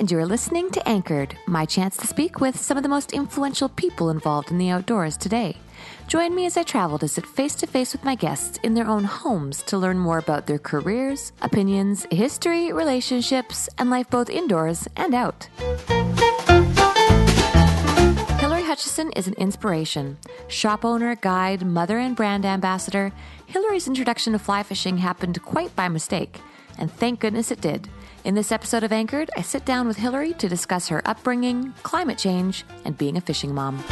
And you're listening to Anchored, my chance to speak with some of the most influential people involved in the outdoors today. Join me as I travel to sit face to face with my guests in their own homes to learn more about their careers, opinions, history, relationships, and life both indoors and out. Hilary Hutcheson is an inspiration. Shop owner, guide, mother, and brand ambassador, Hilary's introduction to fly fishing happened quite by mistake, and thank goodness it did. In this episode of Anchored, I sit down with Hilary to discuss her upbringing, climate change, and being a fishing mom.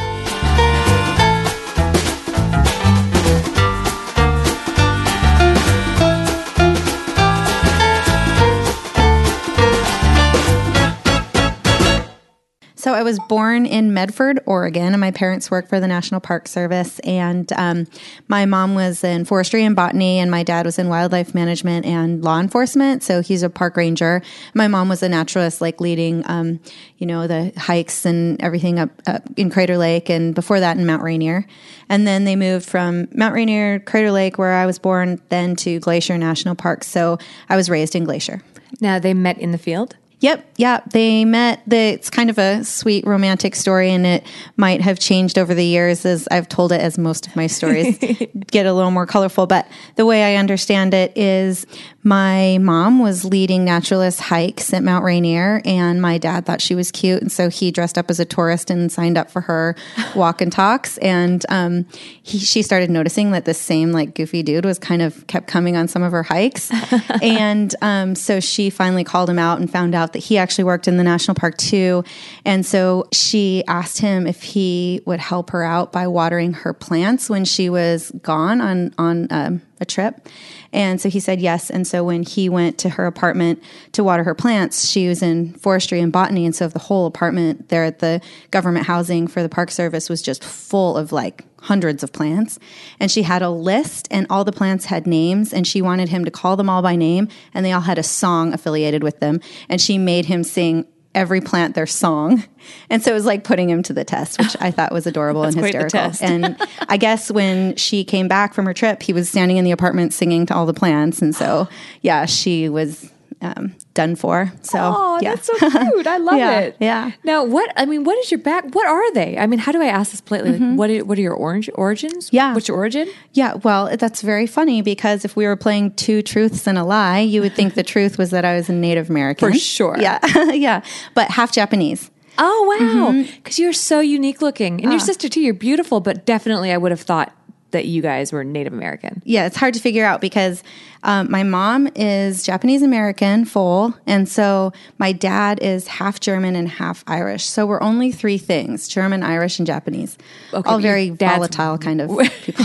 I was born in Medford, Oregon, and my parents worked for the National Park Service. And um, my mom was in forestry and botany, and my dad was in wildlife management and law enforcement. So he's a park ranger. My mom was a naturalist, like leading, um, you know, the hikes and everything up, up in Crater Lake, and before that in Mount Rainier. And then they moved from Mount Rainier, Crater Lake, where I was born, then to Glacier National Park. So I was raised in Glacier. Now, they met in the field? Yep, yeah. They met. The, it's kind of a sweet romantic story, and it might have changed over the years as I've told it, as most of my stories get a little more colorful. But the way I understand it is my mom was leading naturalist hikes at Mount Rainier, and my dad thought she was cute, and so he dressed up as a tourist and signed up for her walk and talks. And um, he, she started noticing that this same like goofy dude was kind of kept coming on some of her hikes, and um, so she finally called him out and found out that he actually worked in the national park too. And so she asked him if he would help her out by watering her plants when she was gone on on um, a trip. And so he said yes. And so when he went to her apartment to water her plants, she was in forestry and botany. And so the whole apartment there at the government housing for the Park Service was just full of like hundreds of plants. And she had a list, and all the plants had names, and she wanted him to call them all by name, and they all had a song affiliated with them. And she made him sing every plant their song. And so it was like putting him to the test, which I thought was adorable and hysterical. and I guess when she came back from her trip, he was standing in the apartment singing to all the plants. And so, yeah, she was um, done for. So, oh, yeah. that's so cute. I love yeah, it. Yeah. Now, what I mean, what is your back? What are they? I mean, how do I ask this politely? Like, mm-hmm. what are, what are your orange origins? Yeah. What's your origin? Yeah. Well, that's very funny because if we were playing two truths and a lie, you would think the truth was that I was a Native American. For sure. Yeah. yeah. But half Japanese. Oh wow! Mm-hmm. Because you're so unique looking, and your ah. sister too. You're beautiful, but definitely, I would have thought that you guys were Native American. Yeah, it's hard to figure out because um, my mom is Japanese American full, and so my dad is half German and half Irish. So we're only three things: German, Irish, and Japanese. Okay, All very volatile kind of people.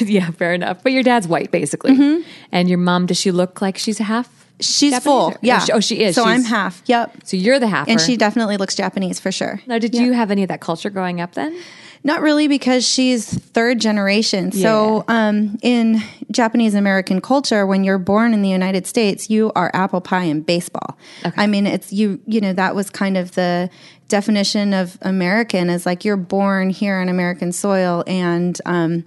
yeah, fair enough. But your dad's white, basically, and your mom. Does she look like she's half? She's Japanese full. or- Yeah. Oh, she is. So I'm half. Yep. So you're the half, And she definitely looks Japanese for sure. Now, did you have any of that culture growing up then? Not really because she's third generation. So, um, in Japanese American culture, when you're born in the United States, you are apple pie and baseball. I mean, it's you, you know, that was kind of the definition of American is like you're born here on American soil and, um,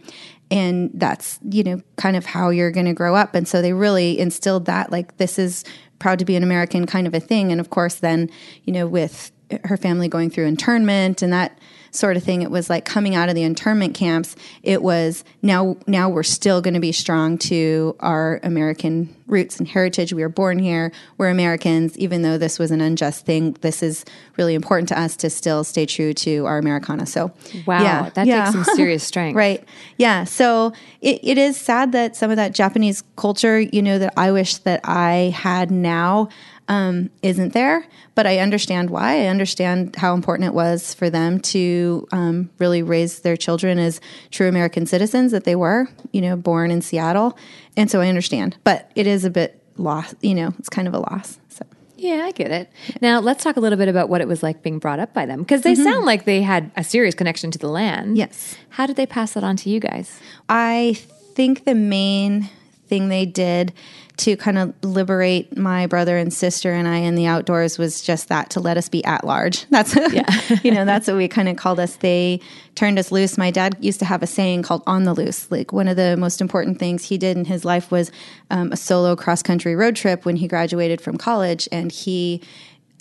and that's, you know, kind of how you're going to grow up. And so they really instilled that, like, this is proud to be an American kind of a thing. And of course, then, you know, with her family going through internment and that sort of thing it was like coming out of the internment camps it was now now we're still going to be strong to our american roots and heritage we were born here we're americans even though this was an unjust thing this is really important to us to still stay true to our americana so Wow, yeah, that yeah. takes some serious strength. Right. Yeah. So it, it is sad that some of that Japanese culture, you know, that I wish that I had now um, isn't there. But I understand why. I understand how important it was for them to um, really raise their children as true American citizens that they were, you know, born in Seattle. And so I understand. But it is a bit lost, you know, it's kind of a loss. So. Yeah, I get it. Now, let's talk a little bit about what it was like being brought up by them because they sound like they had a serious connection to the land. Yes. How did they pass that on to you guys? I think the main thing they did to kind of liberate my brother and sister and I in the outdoors was just that to let us be at large. That's you know that's what we kind of called us. They turned us loose. My dad used to have a saying called "on the loose." Like one of the most important things he did in his life was um, a solo cross country road trip when he graduated from college, and he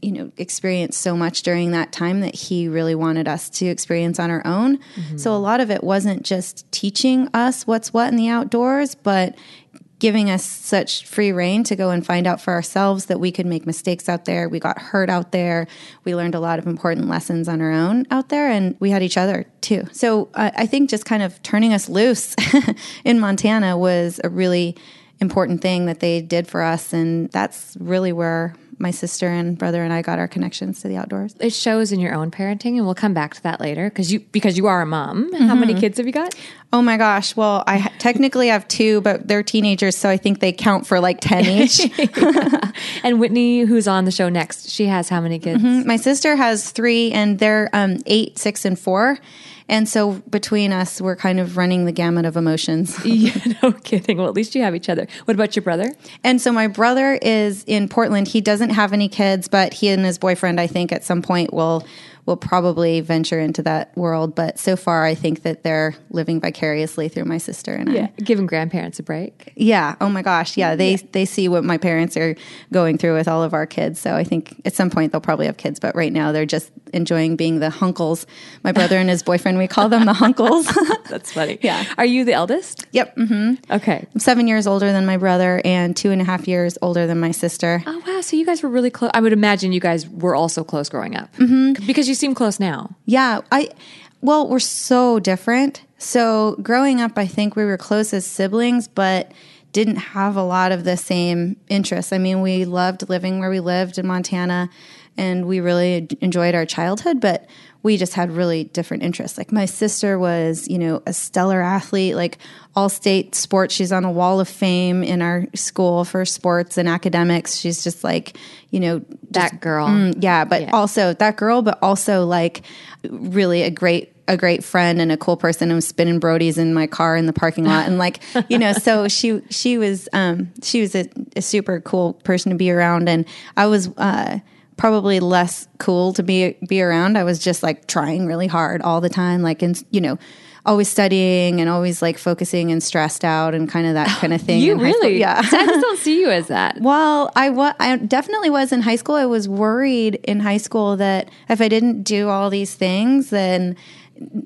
you know, experienced so much during that time that he really wanted us to experience on our own. So a lot of it wasn't just teaching us what's what in the outdoors, but giving us such free reign to go and find out for ourselves that we could make mistakes out there. We got hurt out there. We learned a lot of important lessons on our own out there, and we had each other too. So uh, I think just kind of turning us loose in Montana was a really important thing that they did for us, and that's really where my sister and brother and I got our connections to the outdoors. It shows in your own parenting, and we'll come back to that later because you because you are a mom. How many kids have you got? Oh my gosh. Well, I ha- technically have two, but they're teenagers, so I think they count for like 10 each. And Whitney, who's on the show next, she has how many kids? My sister has three, and they're um, eight, six, and four. And so between us, we're kind of running the gamut of emotions. yeah, no kidding. Well, at least you have each other. What about your brother? And so my brother is in Portland. He doesn't have any kids, but he and his boyfriend, I think, at some point will will probably venture into that world. But so far, I think that they're living vicariously through my sister and I. Giving grandparents a break. Yeah. Oh my gosh. Yeah. They they see what my parents are going through with all of our kids. So I think at some point they'll probably have kids, but right now they're just enjoying being the hunkles. My brother and his boyfriend, we call them the hunkles. That's funny. Yeah. Are you the eldest? yep. hmm Okay. I'm seven years older than my brother and two and a half years older than my sister. Oh wow! So you guys were really close. I would imagine you guys were also close growing up mm-hmm. because you seem close now. Yeah, I well, we're so different. So growing up, I think we were close as siblings, but didn't have a lot of the same interests. I mean, we loved living where we lived in Montana, and we really enjoyed our childhood, but we just had really different interests. Like my sister was, you know, a stellar athlete, like all state sports. She's on a wall of fame in our school for sports and academics. She's just like, you know, That girl. Mm, yeah, but Yeah. also that girl, but also like really a great a great friend and a cool person and was spinning brodies in my car in the parking lot and like you know so she she was um she was a, a super cool person to be around and I was uh probably less cool to be be around I was just like trying really hard all the time like and you know always studying and always like focusing and stressed out and kind of that kind of thing You really? yeah I just don't see you as that. well, I wa- I definitely was in high school. I was worried in high school that if I didn't do all these things, then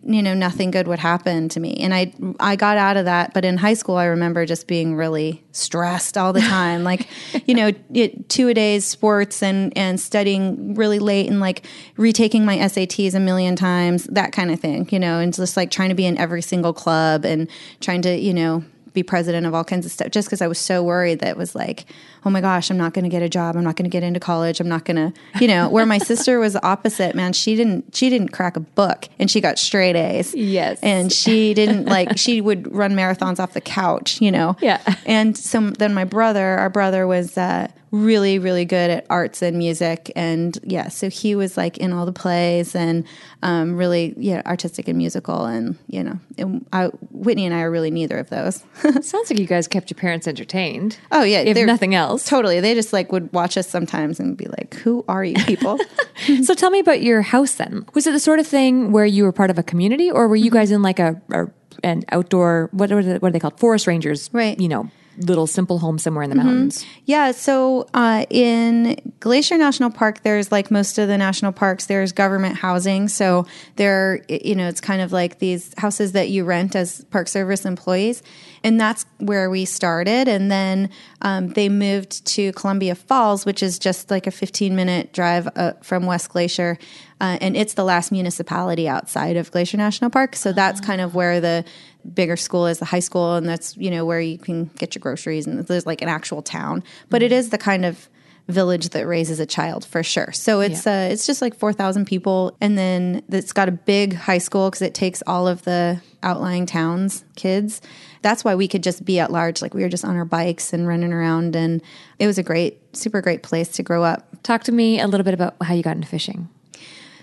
you know nothing good would happen to me. And I I got out of that, but in high school, I remember just being really stressed all the time. like you know, it, two a days sports and and studying really late and like retaking my SATs a million times, that kind of thing. You know, and just like trying to be in every single club and trying to you know be president of all kinds of stuff just because I was so worried that it was like, oh my gosh, I'm not going to get a job. I'm not going to get into college. I'm not going to, you know, where my sister was the opposite, man. She didn't, she didn't crack a book and she got straight A's. Yes. And she didn't like, she would run marathons off the couch, you know? Yeah. And so then my brother, our brother was, uh, really, really good at arts and music. And yeah, so he was like in all the plays and um, really, yeah, artistic and musical. And, you know, and I, Whitney and I are really neither of those. Sounds like you guys kept your parents entertained. Oh yeah, if nothing else. Totally. They just like would watch us sometimes and be like, "Who are you people?" So tell me about your house then. Was it the sort of thing where you were part of a community, or were you guys in like a, a an outdoor what are they, what are they called forest rangers? Right. You know, little simple home somewhere in the mountains. yeah. So uh, in Glacier National Park, there's like most of the national parks. There's government housing. So there, you know, it's kind of like these houses that you rent as Park Service employees, and that's where we started. And then um, they moved to Columbia Falls, which is just like a 15 minute drive uh, from West Glacier. Uh, and it's the last municipality outside of Glacier National Park. So that's kind of where the bigger school is, the high school, and that's, you know, where you can get your groceries and there's like an actual town. But it is the kind of village that raises a child for sure. So it's uh, it's just like 4,000 people. And then it's got a big high school because it takes all of the outlying towns kids. That's why we could just be at large. Like we were just on our bikes and running around. And it was a great, super great place to grow up. Talk to me a little bit about how you got into fishing.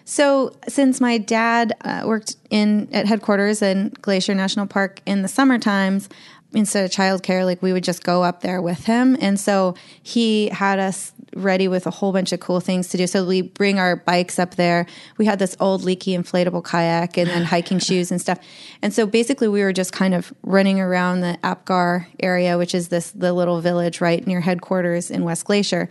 So, since my dad uh, worked in at headquarters in Glacier National Park in the summer times, instead of childcare, like we would just go up there with him, and so he had us ready with a whole bunch of cool things to do. So we bring our bikes up there. We had this old leaky inflatable kayak and then hiking shoes and stuff. And so basically, we were just kind of running around the Apgar area, which is this the little village right near headquarters in West Glacier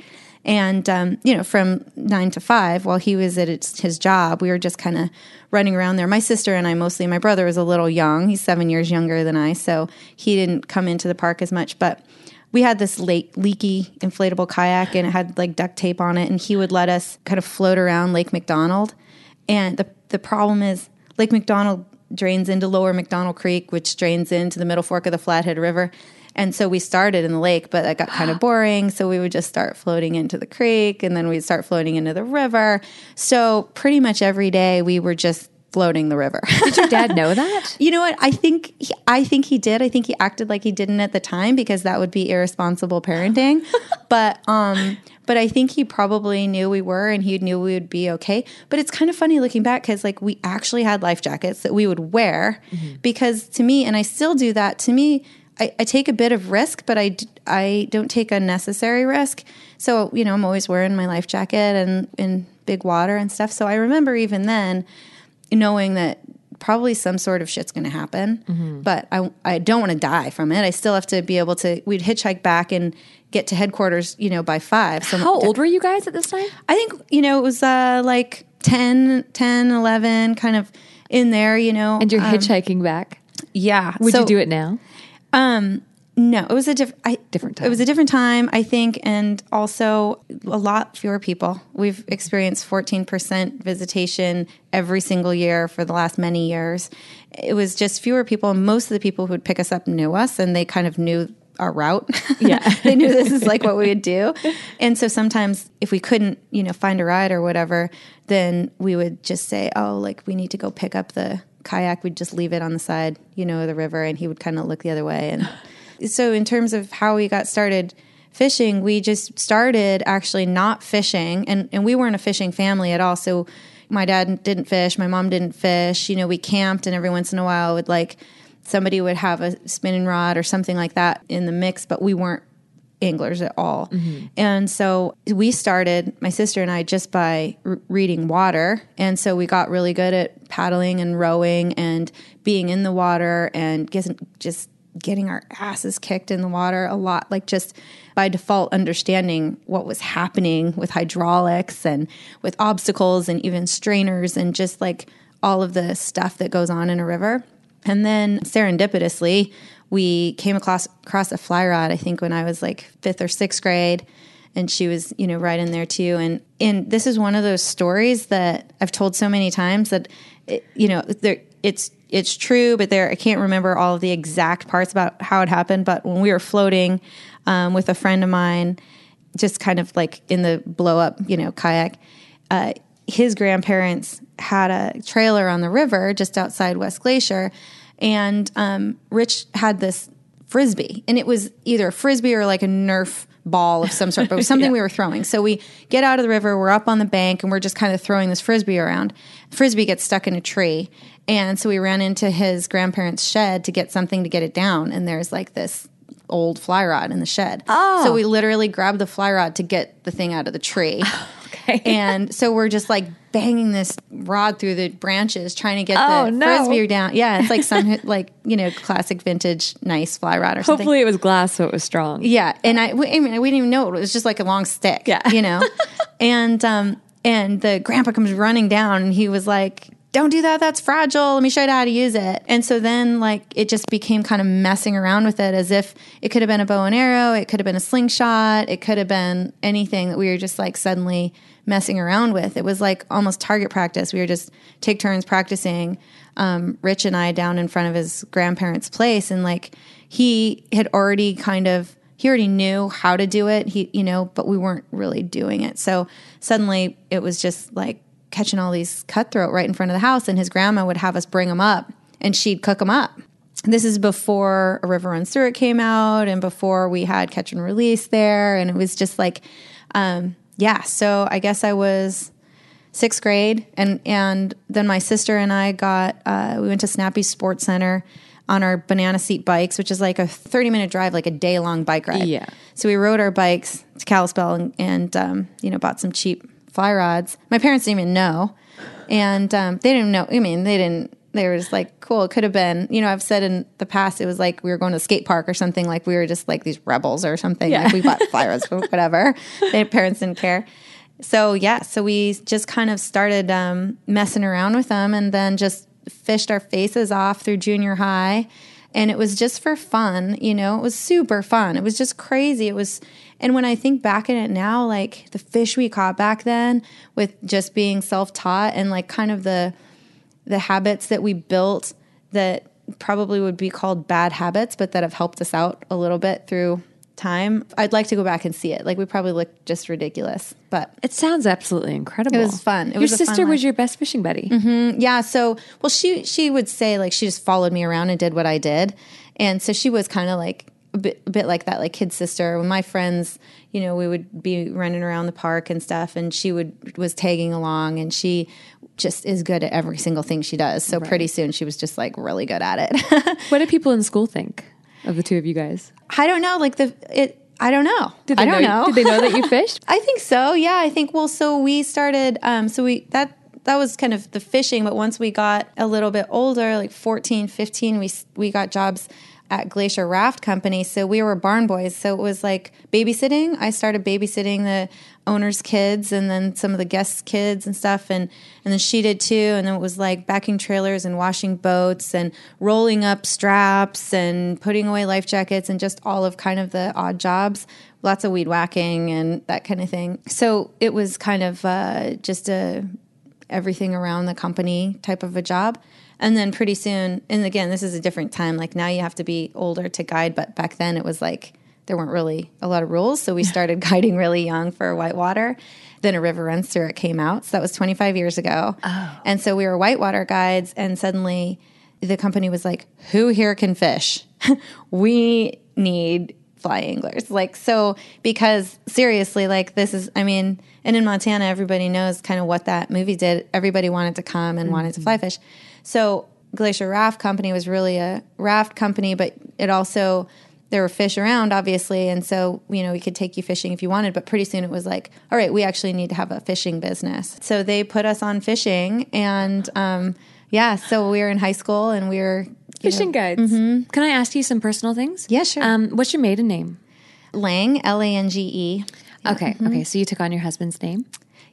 And, um, you know, from nine to five, while he was at his, job, we were just kind of running around there. My sister and I mostly, my brother was a little young. He's seven years younger than I, so he didn't come into the park as much. But we had this leaky inflatable kayak and it had like duct tape on it. And he would let us kind of float around Lake McDonald. And the, the problem is, Lake McDonald drains into Lower McDonald Creek, which drains into the Middle Fork of the Flathead River. And so we started in the lake, but that got kind of boring. So we would just start floating into the creek and then we'd start floating into the river. So pretty much every day we were just floating the river. Did your dad know that? you know what? I think he, I think he did. I think he acted like he didn't at the time because that would be irresponsible parenting. but um but I think he probably knew we were and he knew we would be okay. But it's kind of funny looking back cuz like we actually had life jackets that we would wear because to me and I still do that to me I, I take a bit of risk, but I, I don't take unnecessary risk. So, you know, I'm always wearing my life jacket and in big water and stuff. So I remember even then knowing that probably some sort of shit's going to happen, but I, I don't want to die from it. I still have to be able to, we'd hitchhike back and get to headquarters, you know, by five. So How old were you guys at this time? I think, you know, it was uh, like 10, 10, 11, kind of in there, you know. And you're Um, hitchhiking back. yeah. Would So- you do it now? Um, no, it was a diff- I, Different It was a different time, I think, and also a lot fewer people. We've experienced 14% visitation every single year for the last many years. It was just fewer people. Most of the people who would pick us up knew us, and they kind of knew our route. Yeah. they knew this is like what we would do. And so sometimes if we couldn't, you know, find a ride or whatever, then we would just say, "Oh, like we need to go pick up the kayak." We'd just leave it on the side, you know, of the river and he would kind of look the other way and so in terms of how we got started fishing, we just started actually not fishing and and we weren't a fishing family at all. So my dad didn't fish, my mom didn't fish. You know, we camped and every once in a while would like somebody would have a spinning rod or something like that in the mix, but we weren't anglers at all. Mm-hmm. And so we started, my sister and I, just by r- reading water. And so we got really good at paddling and rowing and being in the water and just getting our asses kicked in the water a lot, like just by default understanding what was happening with hydraulics and with obstacles and even strainers and just like all of the stuff that goes on in a river. And then serendipitously, we came across across a fly rod. I think when I was like fifth or sixth grade, and she was you know right in there too. And and this is one of those stories that I've told so many times that it, you know there it's it's true, but there I can't remember all of the exact parts about how it happened. But when we were floating um, with a friend of mine, just kind of like in the blow up you know kayak. Uh, his grandparents had a trailer on the river just outside West Glacier, and um, Rich had this frisbee, and it was either a frisbee or like a Nerf ball of some sort, but it was something we were throwing. So we get out of the river, we're up on the bank, and we're just kind of throwing this frisbee around. frisbee gets stuck in a tree, and so we ran into his grandparents' shed to get something to get it down, and there's like this old fly rod in the shed. Oh. So we literally grabbed the fly rod to get the thing out of the tree. Okay. And so we're just like banging this rod through the branches, trying to get Oh, the no. frisbee down. Yeah, it's like some like you know classic vintage nice fly rod or something. Hopefully it was glass, so it was strong. Yeah, and I, we- I mean, we didn't even know it. It was just like a long stick. Yeah. you know, and um, and the grandpa comes running down, and he was like, "Don't do that. That's fragile. Let me show you how to use it." And so then, like, it just became kind of messing around with it, as if it could have been a bow and arrow, it could have been a slingshot, it could have been anything that we were just like suddenly messing around with. It was like almost target practice. We were just take turns practicing. Um, Rich and I down in front of his grandparents' place, and like he had already kind of he already knew how to do it. He you know, but we weren't really doing it. So suddenly it was just like catching all these cutthroat right in front of the house, and his grandma would have us bring them up, and she'd cook them up. This is before a river runs through it came out, and before we had catch and release there, and it was just like, um, yeah. So I guess I was sixth grade, and and then my sister and I got uh, we went to Snappy Sports Center on our banana seat bikes, which is like a thirty minute drive, like a day long bike ride. Yeah. So we rode our bikes to Kalispell and, and um, you know bought some cheap fly rods. My parents didn't even know, and um, they didn't know. I mean, they didn't they were just like, cool. It could have been, you know, I've said in the past, it was like we were going to a skate park or something. Like we were just like these rebels or something. Yeah. Like we bought flowers, whatever. Their parents didn't care. So yeah, so we just kind of started um, messing around with them, and then just fished our faces off through junior high. And it was just for fun, you know. It was super fun. It was just crazy. It was, and when I think back at it now, like the fish we caught back then, with just being self-taught and like kind of the the habits that we built that probably would be called bad habits, but that have helped us out a little bit through time. I'd like to go back and see it. Like we probably looked just ridiculous, but It sounds absolutely incredible. It was fun. It your was sister was your best fishing buddy. Mm-hmm. yeah. So well, she she would say like she just followed me around and did what I did, and so she was kind of like a bit, a bit like that, like kid sister. When my friends, you know, we would be running around the park and stuff, and she would was tagging along, and she just is good at every single thing she does. So pretty soon she was just like really good at it. What do people in school think of the two of you guys? I don't know, like the it. I don't know. Did they I don't know. Did they know that you fished? I think so. Yeah, I think. Well, so we started. Um, so we that that was kind of the fishing. But once we got a little bit older, like 14, 15, we we got jobs at Glacier Raft Company. So we were barn boys. So it was like babysitting. I started babysitting the owners' kids and then some of the guests' kids and stuff. And and then she did too. And then it was like backing trailers and washing boats and rolling up straps and putting away life jackets and just all of kind of the odd jobs lots of weed whacking and that kind of thing. So it was kind of uh, just a everything around the company type of a job. And then pretty soon, and again, this is a different time. Like now you have to be older to guide, but back then it was like there weren't really a lot of rules. So we started guiding really young for whitewater. Then a river runs through it came out. So that was 25 years ago. Oh. And so we were whitewater guides, and suddenly the company was like, Who here can fish? we need fly anglers. Like, so because seriously, like, this is, I mean, and in Montana, everybody knows kind of what that movie did. Everybody wanted to come and wanted to mm-hmm. fly fish. So Glacier Raft Company was really a raft company, but it also, there were fish around, obviously. And so, you know, we could take you fishing if you wanted. But pretty soon it was like, all right, we actually need to have a fishing business. So they put us on fishing. And um, yeah, so we were in high school and we were you know, Fishing guides. Can I ask you some personal things? Yeah, sure. Um, what's your maiden name? Lang, L A N G E. Okay. Okay. So you took on your husband's name.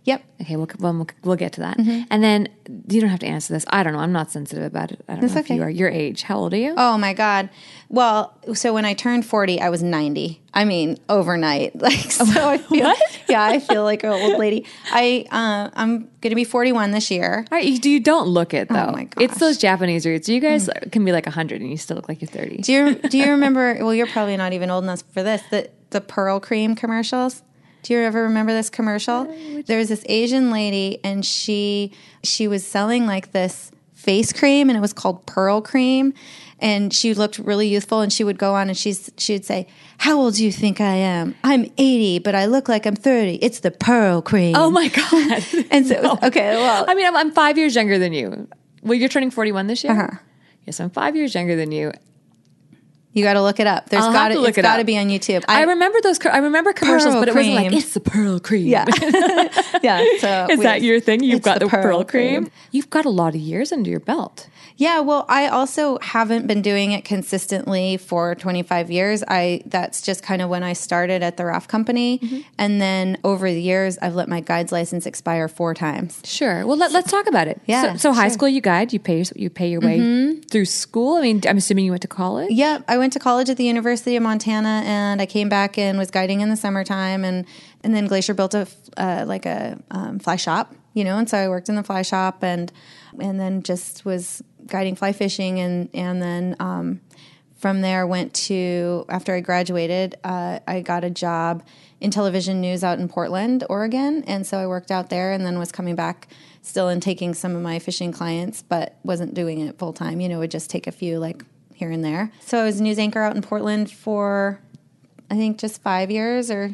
Yep. Okay, we'll, we'll, we'll get to that. Mm-hmm. And then you don't have to answer this. I don't know. I'm not sensitive about it. I don't know if okay. you are. Your age. How old are you? Oh my God. Well, so when I turned 40, I was 90. I mean, overnight. Like, so I feel, yeah, I feel like an old lady. I, uh, I'm going to be 41 this year. All right, you, you don't look it though. Oh my It's gosh. Mm. those Japanese roots. You guys can be like 100 and you still look like you're 30. Do you, do you remember, well, you're probably not even old enough for this, the, the Pearl Cream commercials? Do you ever remember this commercial? There was this Asian lady and she, she was selling like this face cream and it was called Pearl Cream. And she looked really youthful and she would go on and she's, she would say, how old do you think I am? I'm 80, but I look like I'm 30. It's the Pearl Cream. Oh my God. And so, okay, well, I mean, I'm, I'm five years younger than you. Well, you're turning 41 this year? Uh-huh. Yes, I'm five years younger than you. You got to look it up. There's I'll got to, look it's it got to be on YouTube. I, remember those. I remember commercials, Pearl but it wasn't like cream. it's the pearl cream. yeah, yeah. So Is we- that your thing? You've got the, pearl, cream. You've got a lot of years under your belt. Yeah, well, I also haven't been doing it consistently for 25 years. I that's just kind of when I started at the raft company, Mm-hmm. and then over the years, I've let my guides license expire four times. Sure. Well, let, let's talk about it. Yeah, So, so high sure. Mm-hmm. school, you guide, you pay, you pay your way through school. I mean, I'm assuming you went to college. Yeah, I went to college at the University of Montana, and I came back and was guiding in the summertime, and and then Glacier built a uh, like a um, fly shop, you know, and so I worked in the fly shop, and and then just was guiding fly fishing, and and then um, from there went to after I graduated, uh, I got a job in television news out in Portland, Oregon, and so I worked out there, and then was coming back still and taking some of my fishing clients, but wasn't doing it full time. You know, would just take a few like here and there. So I was a news anchor out in Portland for I think just five years or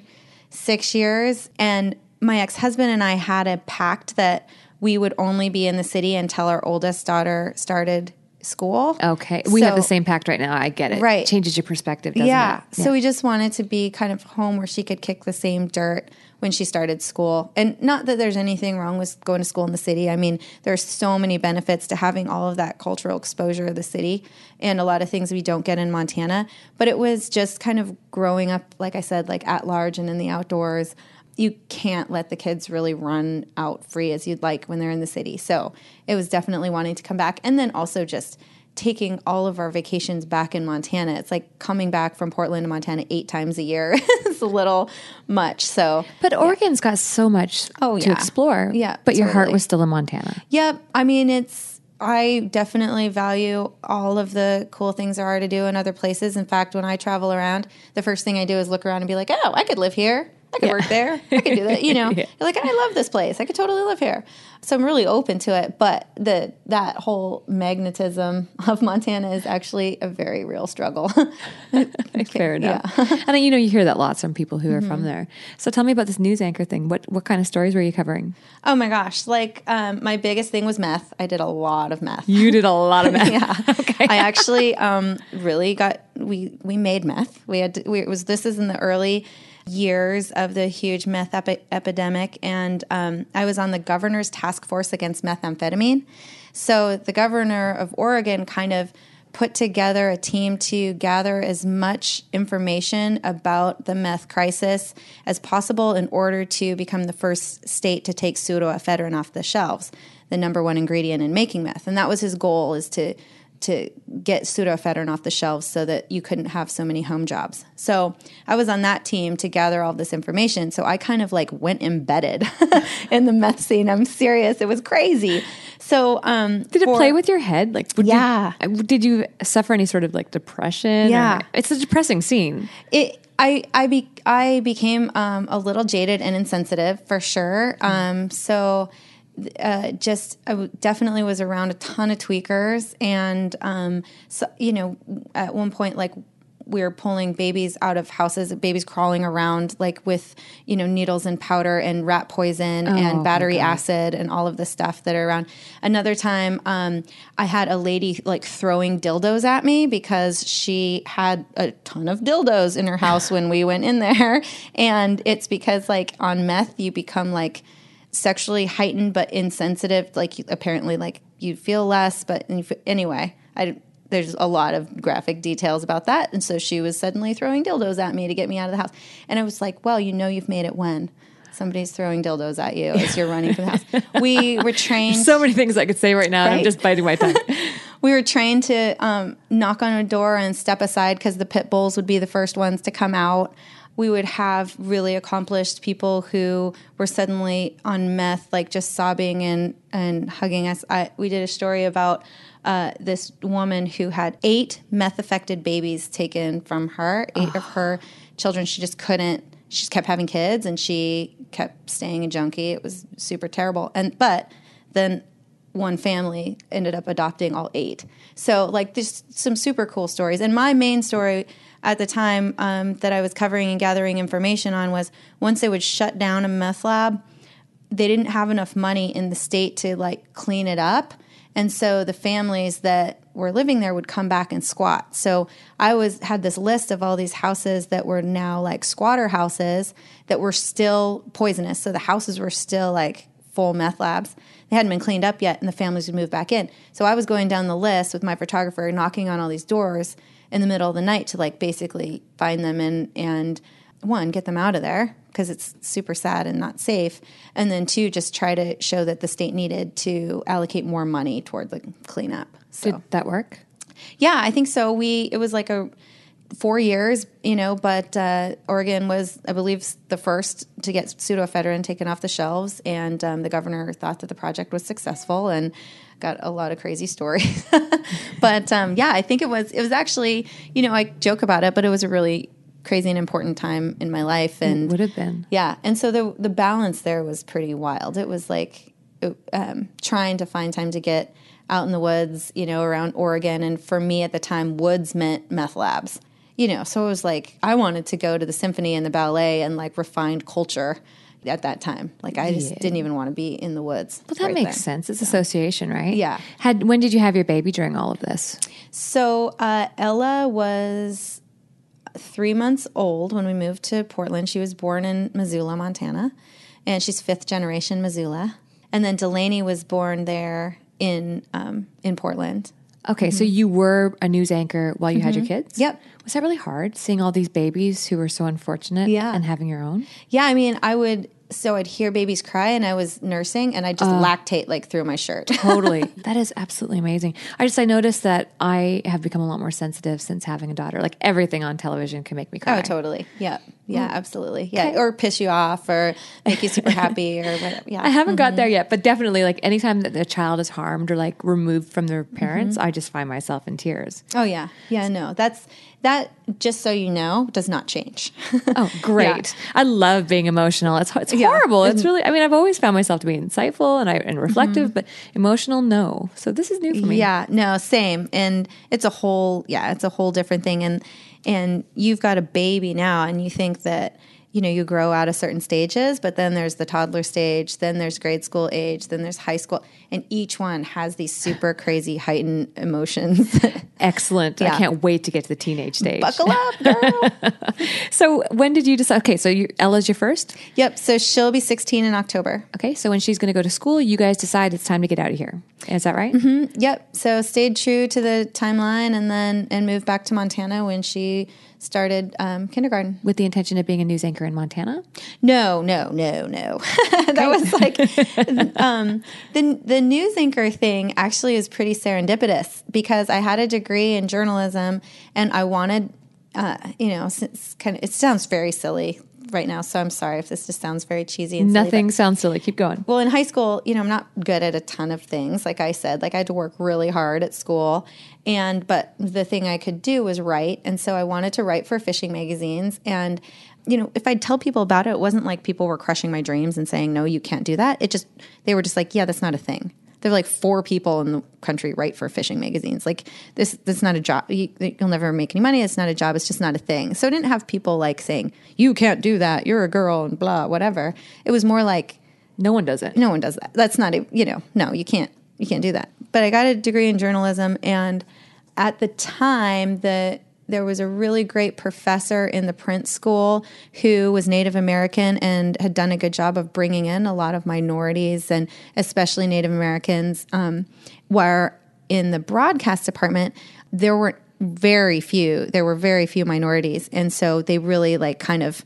six years. And my ex husband and I had a pact that we would only be in the city until our oldest daughter started school. Okay. We have the same pact right now. I get it. Right. Changes your perspective, doesn't yeah. it? So we just wanted to be kind of home where she could kick the same dirt when she started school. And not that there's anything wrong with going to school in the city. I mean, there's so many benefits to having all of that cultural exposure of the city and a lot of things we don't get in Montana. But it was just kind of growing up, like I said, like at large and in the outdoors. You can't let the kids really run out free as you'd like when they're in the city. So it was definitely wanting to come back. And then also just taking all of our vacations back in Montana. It's like coming back from Portland to Montana eight times a year. it's a little much. So, But Oregon's got so much Oh, to yeah. explore. Yeah, But your heart was still in Montana. yep. I mean, it's, I definitely value all of the cool things there are to do in other places. In fact, when I travel around, the first thing I do is look around and be like, oh, I could live here. I could work there. I could do that. You know, Yeah. Like I love this place. I could totally live here. So I'm really open to it. But the that whole magnetism of Montana is actually a very real struggle. Fair enough. and you know, you hear that lots from people who are Mm-hmm. from there. So tell me about this news anchor thing. What what kind of stories were you covering? oh my gosh! Like um, my biggest thing was meth. I did a lot of meth. You did a lot of meth. yeah. Okay. I actually um, really got we we made meth. We had to, we, it was this is in the early years of the huge meth epi- epidemic, and um, I was on the governor's task force against methamphetamine. So the governor of Oregon kind of put together a team to gather as much information about the meth crisis as possible in order to become the first state to take pseudoephedrine off the shelves, the number one ingredient in making meth. And that was his goal is to to get pseudoephedrine off the shelves so that you couldn't have so many home jobs. So I was on that team to gather all this information. So I kind of like went embedded in the meth scene. I'm serious. It was crazy. So um Did it for- play with your head? Like, would Yeah. You, did you suffer any sort of like depression? or- Yeah. it's a depressing scene. it I I be I became um, a little jaded and insensitive for sure. Um, so uh, just I w- definitely was around a ton of tweakers, and um, so you know at one point like we were pulling babies out of houses, babies crawling around like with you know needles and powder and rat poison Oh, and battery acid and all of the stuff that are around. Another time, um, I had a lady like throwing dildos at me because she had a ton of dildos in her house when we went in there, and it's because like on meth you become like sexually heightened but insensitive. Like you, apparently, like you feel less, but you anyway, I there's a lot of graphic details about that. And so she was suddenly throwing dildos at me to get me out of the house. And I was like, well, you know, you've made it when somebody's throwing dildos at you as you're running from the house. We were trained. So many things I could say right now. and I'm just biting my tongue. we were trained to um, knock on a door and step aside because the pit bulls would be the first ones to come out. We would have really accomplished people who were suddenly on meth, like just sobbing and, and hugging us. I, we did a story about uh, this woman who had eight meth affected babies taken from her, eight of her children. She just couldn't, she just kept having kids and she kept staying a junkie. It was super terrible. And, but then one family ended up adopting all eight. So, like, there's some super cool stories. And my main story at the time um, that I was covering and gathering information on was once they would shut down a meth lab, they didn't have enough money in the state to like clean it up. And so the families that were living there would come back and squat. So I was had this list of all these houses that were now like squatter houses that were still poisonous. So the houses were still like full meth labs. They hadn't been cleaned up yet, and the families would move back in. So I was going down the list with my photographer, knocking on all these doors in the middle of the night to like basically find them and and one get them out of there because it's super sad and not safe, and then two just try to show that the state needed to allocate more money toward the cleanup. So Did that work? yeah, I think so. We it was like a four years, you know, but uh, Oregon was, I believe, the first to get pseudoephedrine taken off the shelves, and um, the governor thought that the project was successful and got a lot of crazy stories. but um, yeah, I think it was it was actually, you know, I joke about it, but it was a really crazy and important time in my life, and Would have been. yeah, and so the the balance there was pretty wild. It was like it, um, trying to find time to get out in the woods, you know, around Oregon, and for me at the time, woods meant meth labs. You know, so it was like I wanted to go to the symphony and the ballet and like refined culture at that time. Like I just Yeah. didn't even want to be in the woods. Well, that right makes there. sense. It's association, right? Yeah. Had when did you have your baby during all of this? So uh, Ella was three months old when we moved to Portland. She was born in Missoula, Montana, and she's fifth generation Missoula. And then Delaney was born there in um, in Portland. Okay, so mm-hmm. you were a news anchor while you had your mm-hmm. kids? Yep. Was that really hard seeing all these babies who were so unfortunate Yeah. and having your own? Yeah, I mean, I would. So I'd hear babies cry, and I was nursing, and I just uh. lactate like through my shirt. Totally. that is absolutely amazing. I just I noticed that I have become a lot more sensitive since having a daughter. Like everything on television can make me oh, cry. Oh, totally. Yeah. Yeah, mm. absolutely. Yeah. Or piss you off or make you super happy or whatever. Yeah. I haven't got mm-hmm. there yet, but definitely like anytime that the child is harmed or like removed from their mm-hmm. parents, I just find myself in tears. Oh, yeah. Yeah, no. That's that, just so you know, does not change. Oh, great. I love being emotional. It's it's horrible. It's mm-hmm. really I mean, I've always found myself to be insightful and I and reflective, but emotional no. So this is new for me. Yeah, no, same. And it's a whole yeah, it's a whole different thing and and you've got a baby now and you think that you know, you grow out of certain stages, but then there's the toddler stage, then there's grade school age, then there's high school, and each one has these super crazy heightened emotions. Excellent. I can't wait to get to the teenage stage. Buckle up, girl. So when did you decide? Okay, so you, Ella's your first. yep, so she'll be 16 in October. Okay, so when she's going to go to school, you guys decide it's time to get out of here. Is that right? Yep. So stayed true to the timeline, and then and moved back to Montana when she started um, kindergarten. With the intention of being a news anchor in Montana. No, no, no, no. that was like um, the the news anchor thing. Actually, is pretty serendipitous because I had a degree in journalism, and I wanted, uh, you know, since kind of it sounds very silly right now. So I'm sorry if this just sounds very cheesy and silly, but- Nothing sounds silly. Keep going. well, in high school, you know, I'm not good at a ton of things. Like I said, like I had to work really hard at school. And, but the thing I could do was write. And so I wanted to write for fishing magazines. And, you know, if I'd tell people about it, it wasn't like people were crushing my dreams and saying, no, you can't do that. It just, they were just like, yeah, that's not a thing. There are like four people in the country write for fishing magazines. Like this, this is not a job. You, you'll never make any money. It's not a job. It's just not a thing. So I didn't have people like saying, you can't do that. You're a girl and blah, whatever. It was more like, No one does it. no one does that. That's not a you know, no, you can't you can't do that. But I got a degree in journalism and at the time the there was a really great professor in the print school who was Native American and had done a good job of bringing in a lot of minorities and especially Native Americans. Um, where in the broadcast department, there were very few. There were very few minorities, and so they really like kind of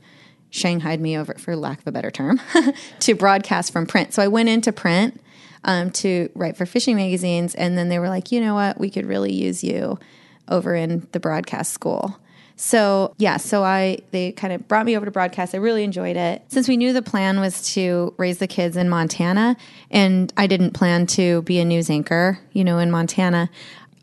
shanghaied me over, for lack of a better term, to broadcast from print. So I went into print um, to write for fishing magazines, and then they were like, you know what, we could really use you over in the broadcast school. So yeah, so I they kind of brought me over to broadcast. I really enjoyed it. Since we knew the plan was to raise the kids in Montana, and I didn't plan to be a news anchor, you know, in Montana.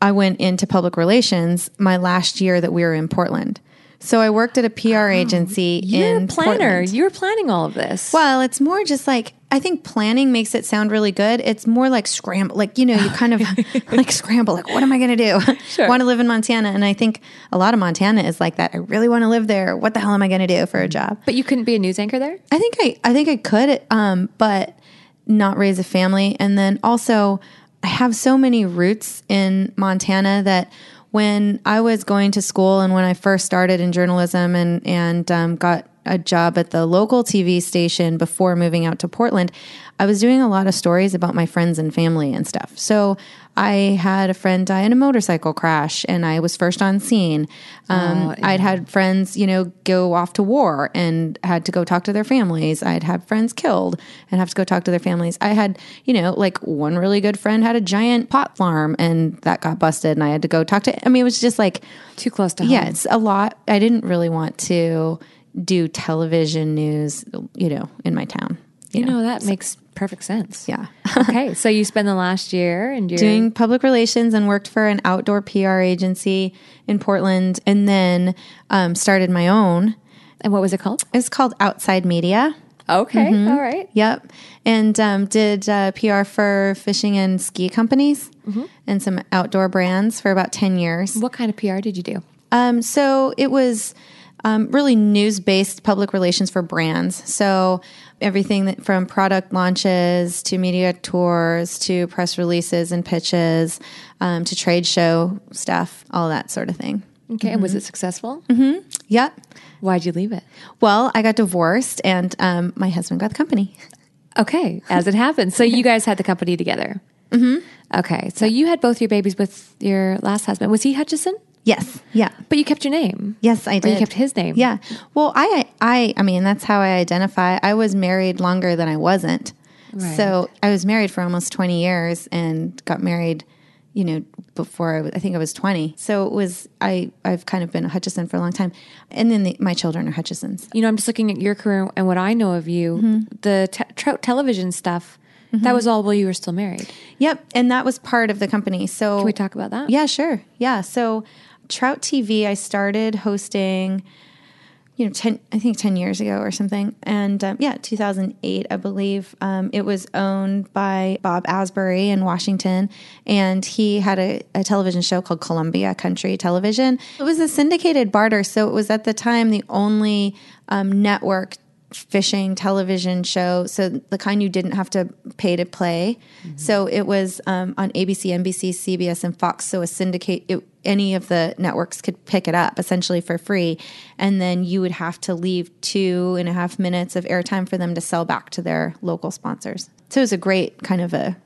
I went into public relations my last year that we were in Portland. So I worked at a PR agency You're in a planner. Portland. You were planning all of this. Well, it's more just like I think planning makes it sound really good. It's more like scramble, like you know, you kind of like scramble. Like, what am I going to do? Sure. want to live in Montana, and I think a lot of Montana is like that. I really want to live there. What the hell am I going to do for a job? but you couldn't be a news anchor there? I think I, I think I could, um, but not raise a family. And then also, I have so many roots in Montana that when I was going to school and when I first started in journalism and and um, got a job at the local TV station before moving out to Portland, I was doing a lot of stories about my friends and family and stuff. So I had a friend die in a motorcycle crash, and I was first on scene. Um, Oh, I'd had friends, you know, go off to war and had to go talk to their families. I'd had friends killed and have to go talk to their families. I had, you know, like one really good friend had a giant pot farm and that got busted, and I had to go talk to. I mean, it was just like Too close to home. yeah, it's a lot. I didn't really want to do television news, you know, in my town. You know, that makes perfect sense. Yeah. okay. So you spend the last year and you're Doing public relations and worked for an outdoor PR agency in Portland and then um, started my own. and what was it called? It's called Outside Media. Okay. Mm-hmm. All right. Yep. And um, did uh, PR for fishing and ski companies and some outdoor brands for about 10 years. What kind of PR did you do? Um, so it was um, really news based public relations for brands. So everything that from product launches to media tours to press releases and pitches um, to trade show stuff, all that sort of thing. Okay. And was it successful? Mm-hmm. Yep. Why'd you leave it? Well, I got divorced and um, my husband got the company. Okay. As it happens. So you guys had the company together. Mm-hmm. Okay. So you had both your babies with your last husband. Was he Hutcheson? Yes. Yeah. But you kept your name. Yes, I Or did. you kept his name. Yeah. Well, I, I, I mean, that's how I identify. I was married longer than I wasn't. Right. So I was married for almost 20 years and got married, you know, before I, was, I think I was 20. So it was, I, I've kind of been a Hutcheson for a long time. And then the, my children are Hutchesons. You know, I'm just looking at your career and what I know of you. Mm-hmm. The te- Trout television stuff, that was all while you were still married. Yep. And that was part of the company. So Can we talk about that? Yeah, sure. Yeah. So Trout TV, I started hosting, you know, 10, I think 10 years ago or something. And um, yeah, 2008, I believe. Um, it was owned by Bob Asbury in Washington. And he had a, a television show called Columbia Country Television. It was a syndicated barter. So it was at the time the only um, network fishing television show so the kind you didn't have to pay to play. So it was um, on abc nbc cbs and fox so a syndicate it, any of the networks could pick it up essentially for free and then you would have to leave two and a half minutes of airtime for them to sell back to their local sponsors. So it was a great kind of a,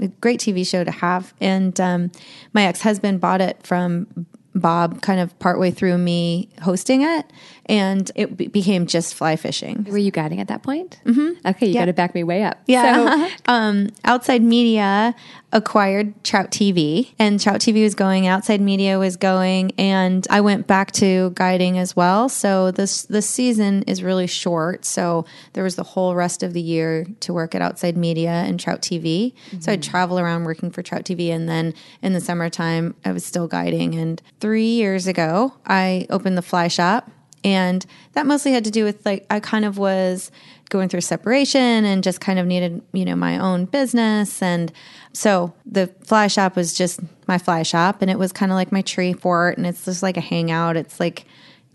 a great tv show to have and um, my ex-husband bought it from bob kind of partway through me hosting it and it be- became just fly fishing Were you guiding at that point? Mm-hmm. Okay, you got to back me way up. yeah. um, Outside Media acquired Trout TV, and Trout TV was going. Outside Media was going, and I went back to guiding as well. So this this season is really short. So there was the whole rest of the year to work at Outside Media and Trout TV. So I'd mm-hmm. travel around working for Trout TV, and then in the summertime I was still guiding. And three years ago, I opened the Fly Shop and that mostly had to do with like I kind of was going through separation and just kind of needed, you know, my own business and so the fly shop was just my fly shop and it was kind of like my tree fort and it's just like a hangout. It's like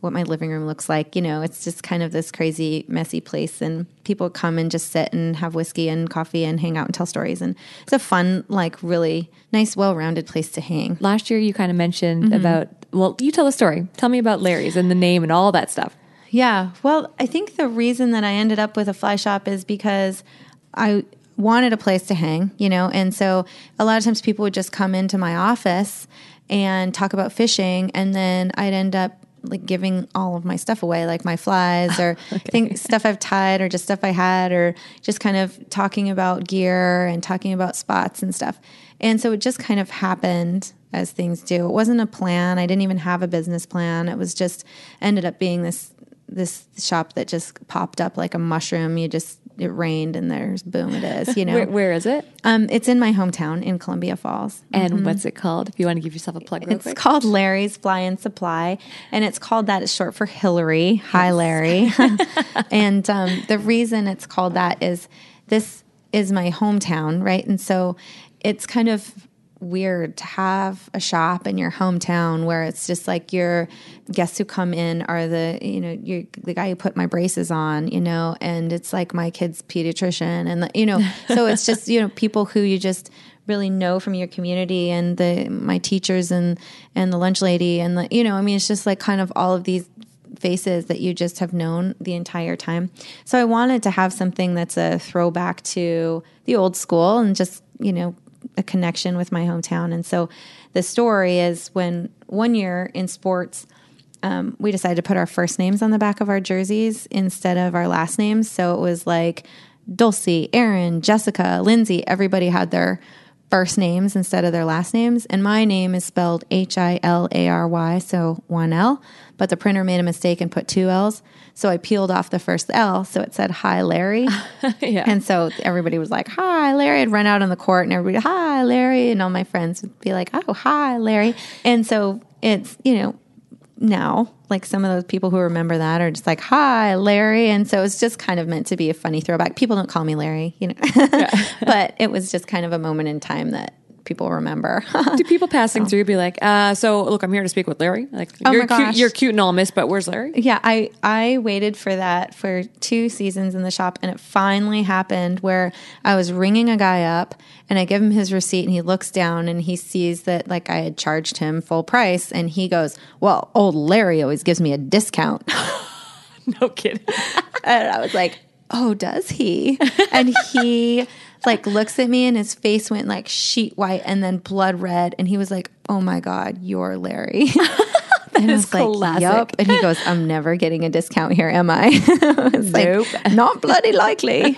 what my living room looks like, you know, it's just kind of this crazy messy place and people come and just sit and have whiskey and coffee and hang out and tell stories and it's a fun like really nice well-rounded place to hang. Last year, you kind of mentioned Mm-hmm. about, well, you tell a story. Tell me about Larry's and the name and all that stuff. Yeah. Well, I think the reason that I ended up with a fly shop is because I wanted a place to hang, you know, and so a lot of times people would just come into my office and talk about fishing, and then I'd end up like giving all of my stuff away, like my flies or think stuff I've tied or just stuff I had, or just kind of talking about gear and talking about spots and stuff. And so it just kind of happened as things do. It wasn't a plan. I didn't even have a business plan. It was just ended up being this this shop that just popped up like a mushroom. You just it rained and there's boom it is, you know. Where, where is it? um, it's in my hometown in Columbia Falls. And what's it called? If you want to give yourself a plug It's quick. called Larry's Fly and Supply, and it's called that. It's short for Hilary. Hi, Larry. and um, the reason it's called that is this is my hometown, right? And so it's kind of weird to have a shop in your hometown where it's just like your guests who come in are the you know you're the guy who put my braces on you know and it's like my kid's pediatrician and the, you know so it's just you know people who you just really know from your community and the my teachers and and the lunch lady and the you know I mean it's just like kind of all of these faces that you just have known the entire time. So I wanted to have something that's a throwback to the old school and just, you know, a connection with my hometown. And so the story is when one year in sports um, we decided to put our first names on the back of our jerseys instead of our last names. So it was like Dulcie, Aaron, Jessica, Lindsay, everybody had their first names instead of their last names. And my name is spelled H I L A R Y, so one L, but the printer made a mistake and put two L's. So I peeled off the first L, so it said Hi Larry. yeah. And so everybody was like, Hi, Larry. I'd run out on the court and everybody, Hi, Larry. And all my friends would be like, Oh, hi, Larry. And so it's, you know, now, like some of those people who remember that are just like, Hi, Larry. And so it's just kind of meant to be a funny throwback. People don't call me Larry, you know, but it was just kind of a moment in time that people remember. Do people passing through be like, uh, so look, I'm here to speak with Larry? Like, Oh you're my cute, gosh. you're cute and all, miss, but where's Larry? yeah, I I waited for that for two seasons in the shop, and it finally happened where I was ringing a guy up, and I give him his receipt, and he looks down and he sees that like I had charged him full price, and he goes, "Well, old Larry always gives me a discount." No kidding. And I was like, oh, does he? And he like looks at me and his face went like sheet white and then blood red. And he was like, oh my God, you're Larry. and I was like, classic. And he goes, I'm never getting a discount here, am I? I Nope. like, not bloody likely.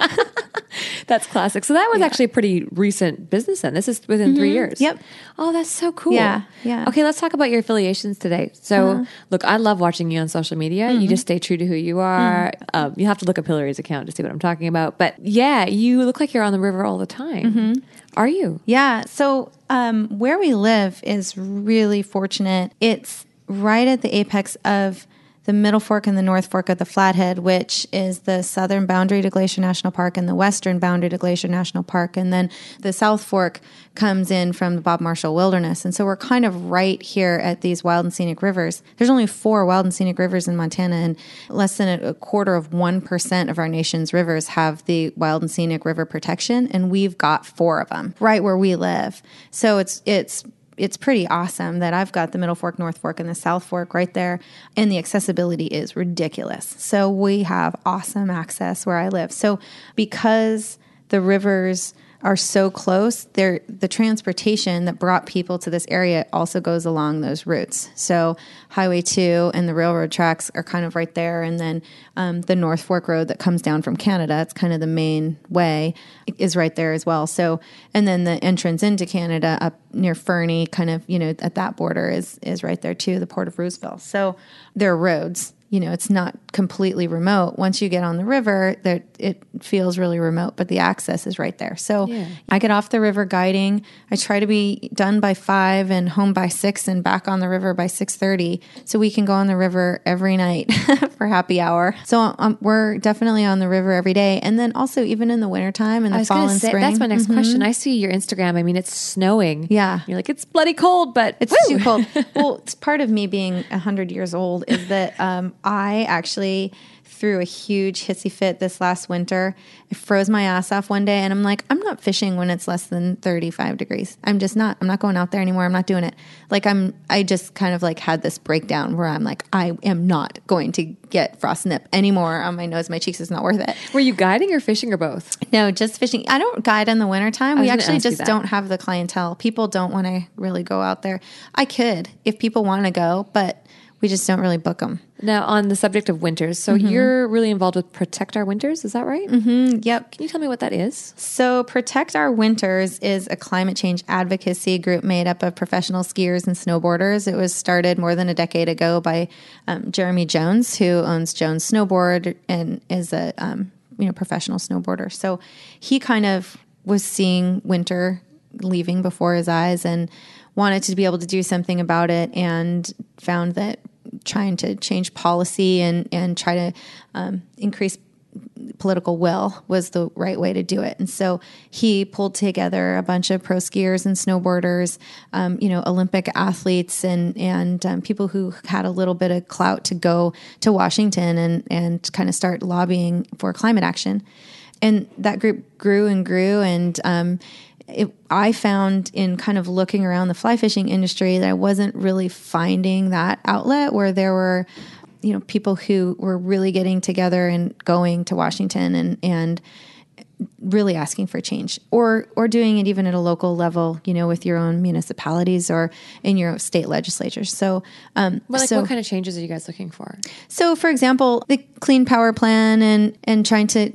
That's classic. So that was actually a pretty recent business then. This is within three mm-hmm. years. Yep. Oh, that's so cool. Yeah, yeah. Okay, let's talk about your affiliations today. So, uh-huh. look, I love watching you on social media. You mm-hmm. just stay true to who you are. Mm-hmm. Um, you have to look up Hilary's account to see what I'm talking about. But yeah, you look like you're on the river all the time. Are you? Yeah. So um, where we live is really fortunate. It's right at the apex of the Middle Fork and the North Fork of the Flathead, which is the southern boundary to Glacier National Park and the western boundary to Glacier National Park. And then the South Fork comes in from the Bob Marshall Wilderness. And so we're kind of right here at these wild and scenic rivers. There's only four wild and scenic rivers in Montana, and less than a, quarter of 1% of our nation's rivers have the wild and scenic river protection. And we've got four of them right where we live. So it's, it's, it's pretty awesome that I've got the Middle Fork, North Fork, and the South Fork right there. And the accessibility is ridiculous. So we have awesome access where I live. So because the rivers are so close, the transportation that brought people to this area also goes along those routes. So Highway 2 and the railroad tracks are kind of right there. And then um, the North Fork Road that comes down from Canada, it's kind of the main way, is right there as well. So, and then the entrance into Canada up near Fernie, kind of, you know, at that border is, is right there too, the Port of Roosville. So there are roads you know it's not completely remote once you get on the river that it feels really remote but the access is right there so Yeah. i get off the river guiding i try to be done by five and home by six and back on the river by 6.30 so we can go on the river every night for happy hour so um, we're definitely on the river every day and then also even in the wintertime and I the was fall and say, spring that's my next question. I see your Instagram. I mean, it's snowing. Yeah. You're like, it's bloody cold, but It's woo! too cold. well, it's part of me being 100 years old is that um, I actually threw a huge hissy fit this last winter. I froze my ass off one day and I'm like, I'm not fishing when it's less than 35 degrees. I'm just not. I'm not going out there anymore. I'm not doing it. Like I'm I just kind of like had this breakdown where I'm like, I am not going to get frost nip anymore on my nose, my cheeks. It's not worth it. Were you guiding or fishing or both? No, just fishing. I don't guide in the wintertime. We actually just don't have the clientele. People don't want to really go out there. I could if people want to go, but we just don't really book them. Now, on the subject of winters, so Mm-hmm. you're really involved with Protect Our Winters, is that right? Yep. Can you tell me what that is? So, Protect Our Winters is a climate change advocacy group made up of professional skiers and snowboarders. It was started more than a decade ago by um, Jeremy Jones, who owns Jones Snowboard and is a um, you know professional snowboarder. So, he kind of was seeing winter leaving before his eyes and wanted to be able to do something about it, and found that trying to change policy and and try to um, increase political will was the right way to do it. And so he pulled together a bunch of pro skiers and snowboarders, um, you know, Olympic athletes and and um, people who had a little bit of clout to go to Washington and and kind of start lobbying for climate action. And that group grew and grew and. It, I found in kind of looking around the fly fishing industry that I wasn't really finding that outlet where there were you know people who were really getting together and going to Washington and and really asking for change or or doing it even at a local level you know with your own municipalities or in your state legislatures so um Well, like, so, what kind of changes are you guys looking for? so for example the clean power plan and and trying to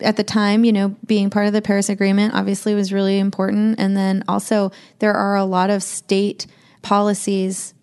at the time you know being part of the paris agreement obviously was really important and then also there are a lot of state policies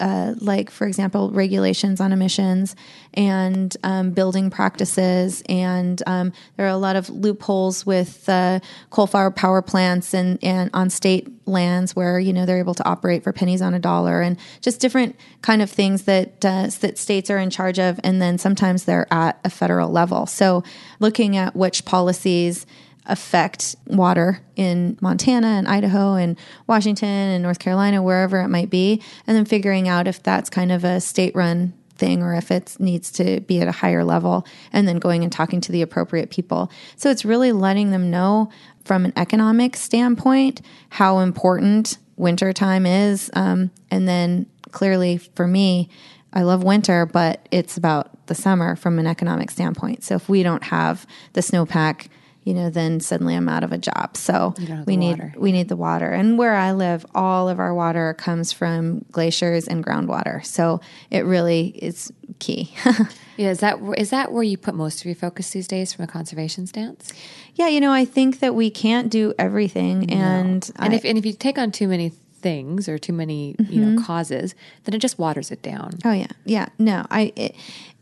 uh, like for example regulations on emissions and um, building practices and um, there are a lot of loopholes with uh, coal-fired power plants and, and on state lands where you know they're able to operate for pennies on a dollar and just different kind of things that uh, that states are in charge of and then sometimes they're at a federal level. So looking at which policies affect water in Montana and Idaho and Washington and North Carolina, wherever it might be, and then figuring out if that's kind of a state run thing or if it needs to be at a higher level, and then going and talking to the appropriate people. So it's really letting them know from an economic standpoint how important wintertime is. Um, and then clearly for me, I love winter, but it's about the summer from an economic standpoint. So if we don't have the snowpack, you know, then suddenly I'm out of a job. So we need water. we need the water. And where I live, all of our water comes from glaciers and groundwater. So it really is key. Yeah, is that is that where you put most of your focus these days from a conservation stance? yeah, you know, I think that we can't do everything, and And I- if and if you take on too many things or too many you Mm-hmm. know causes, then it just waters it down. Oh yeah, yeah. No, I it,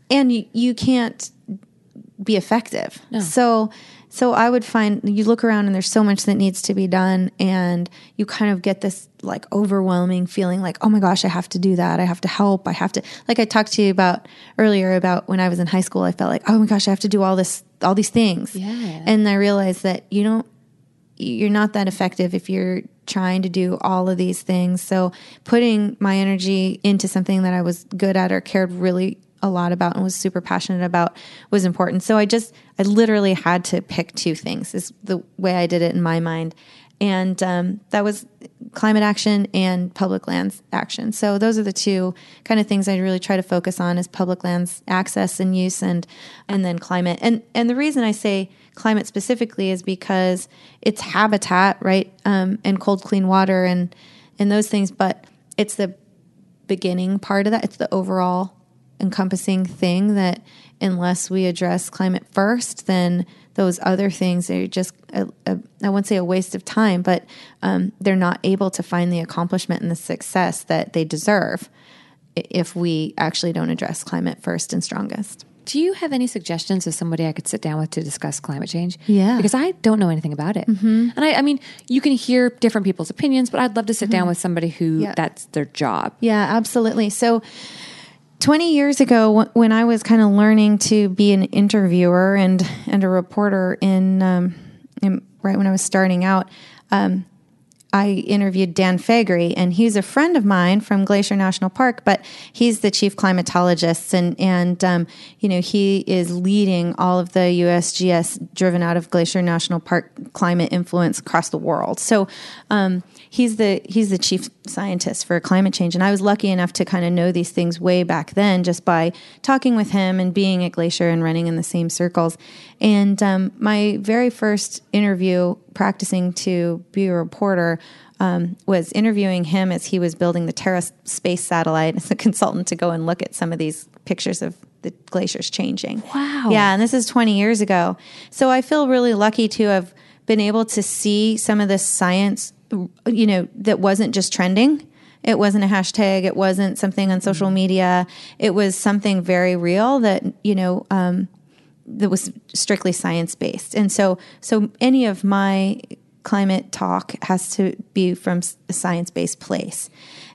and you, you can't be effective. So so I would find you look around and there's so much that needs to be done, and you kind of get this like overwhelming feeling, like oh my gosh, I have to do that. I have to help. I have to like I talked to you about earlier about when I was in high school. I felt like oh my gosh, I have to do all this all these things. Yeah. And I realized that you don't you're not that effective if you're trying to do all of these things. So putting my energy into something that I was good at or cared really a lot about and was super passionate about was important. So I just I literally had to pick two things is the way I did it in my mind. And um, that was climate action and public lands action. So those are the two kind of things I really try to focus on is public lands access and use and and then climate. And and the reason I say climate specifically is because it's habitat, right? Um, and cold, clean water and and those things. But it's the beginning part of that. It's the overall encompassing thing that unless we address climate first, then those other things are just a, a, I won't say a waste of time, but um, they're not able to find the accomplishment and the success that they deserve if we actually don't address climate first and strongest. Do you have any suggestions of somebody I could sit down with to discuss climate change? Yeah. Because I don't know anything about it. Mm-hmm. And I, I mean, you can hear different people's opinions, but I'd love to sit down mm-hmm. with somebody who Yeah. that's their job. Yeah, absolutely. So, 20 years ago, when I was kind of learning to be an interviewer and, and a reporter in, um, in right when I was starting out, um, I interviewed Dan Fagre, and he's a friend of mine from Glacier National Park, but he's the chief climatologist, and and um, you know he is leading all of the USGS driven out of Glacier National Park climate influence across the world. So um, he's the he's the chief scientist for climate change, and I was lucky enough to kind of know these things way back then just by talking with him and being at Glacier and running in the same circles. And um, my very first interview practicing to be a reporter um, was interviewing him as he was building the Terra space satellite as a consultant to go and look at some of these pictures of the glaciers changing. Wow. Yeah, and this is 20 years ago. So I feel really lucky to have been able to see some of this science, you know, that wasn't just trending. It wasn't a hashtag. It wasn't something on social media. It was something very real that, you know, um, that was strictly science based. And so, so any of my climate talk has to be from a science based place.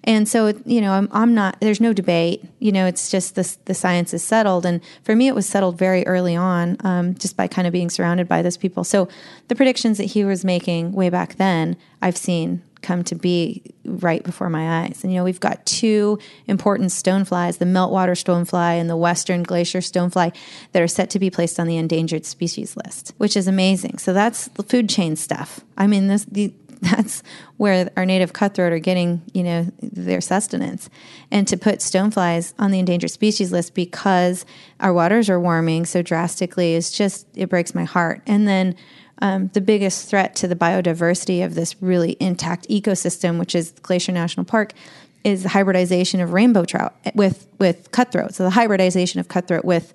And so, you know, I'm, I'm not, there's no debate, you know, it's just this, the science is settled. And for me, it was settled very early on, um, just by kind of being surrounded by those people. So the predictions that he was making way back then, I've seen come to be right before my eyes. And you know, we've got two important stoneflies, the meltwater stonefly and the western glacier stonefly that are set to be placed on the endangered species list, which is amazing. So that's the food chain stuff. I mean, this the that's where our native cutthroat are getting, you know, their sustenance. And to put stoneflies on the endangered species list because our waters are warming so drastically is just it breaks my heart. And then um, the biggest threat to the biodiversity of this really intact ecosystem, which is Glacier National Park, is the hybridization of rainbow trout with with cutthroat. So the hybridization of cutthroat with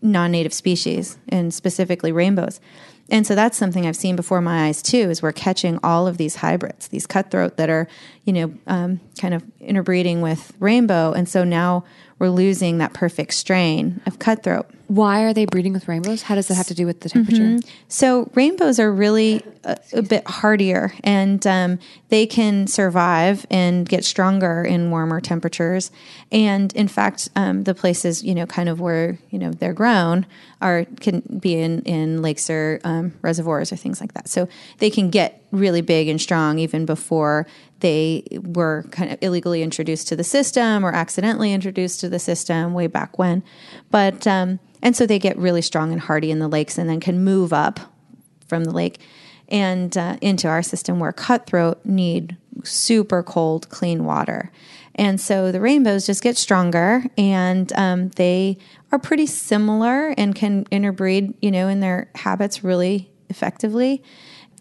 non-native species and specifically rainbows. And so that's something I've seen before my eyes too. Is we're catching all of these hybrids, these cutthroat that are, you know, um, kind of interbreeding with rainbow, and so now we're losing that perfect strain of cutthroat. Why are they breeding with rainbows? How does that have to do with the temperature? Mm-hmm. So rainbows are really a, a bit hardier, and um, they can survive and get stronger in warmer temperatures. And in fact, um, the places you know, kind of where you know they're grown, are can be in in lakes or um, reservoirs or things like that. So they can get really big and strong even before they were kind of illegally introduced to the system or accidentally introduced to the system way back when. But um, and so they get really strong and hardy in the lakes and then can move up from the lake and uh, into our system where cutthroat need super cold, clean water. And so the rainbows just get stronger and um, they are pretty similar and can interbreed, you know, in their habits really effectively.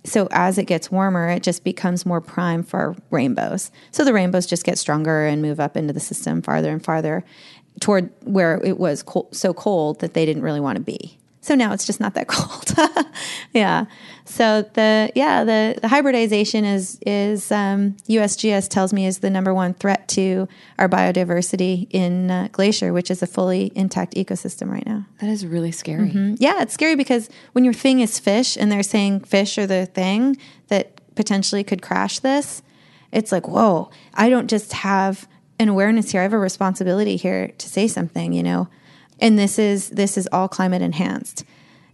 So as it gets warmer, it just becomes more prime for rainbows. So the rainbows just get stronger and move up into the system farther and farther toward where it was cold, so cold that they didn't really want to be. So now it's just not that cold. yeah. So the yeah the, the hybridization is is um, USGS tells me is the number one threat to our biodiversity in uh, Glacier, which is a fully intact ecosystem right now. That is really scary. Mm-hmm. Yeah, it's scary because when your thing is fish and they're saying fish are the thing that potentially could crash this, it's like whoa! I don't just have an awareness here. I have a responsibility here to say something, you know. And this is this is all climate enhanced.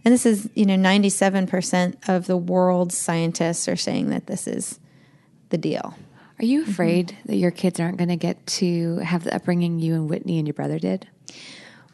And this is, you know, 97% of the world's scientists are saying that this is the deal. Are you afraid mm-hmm. that your kids aren't going to get to have the upbringing you and Whitney and your brother did?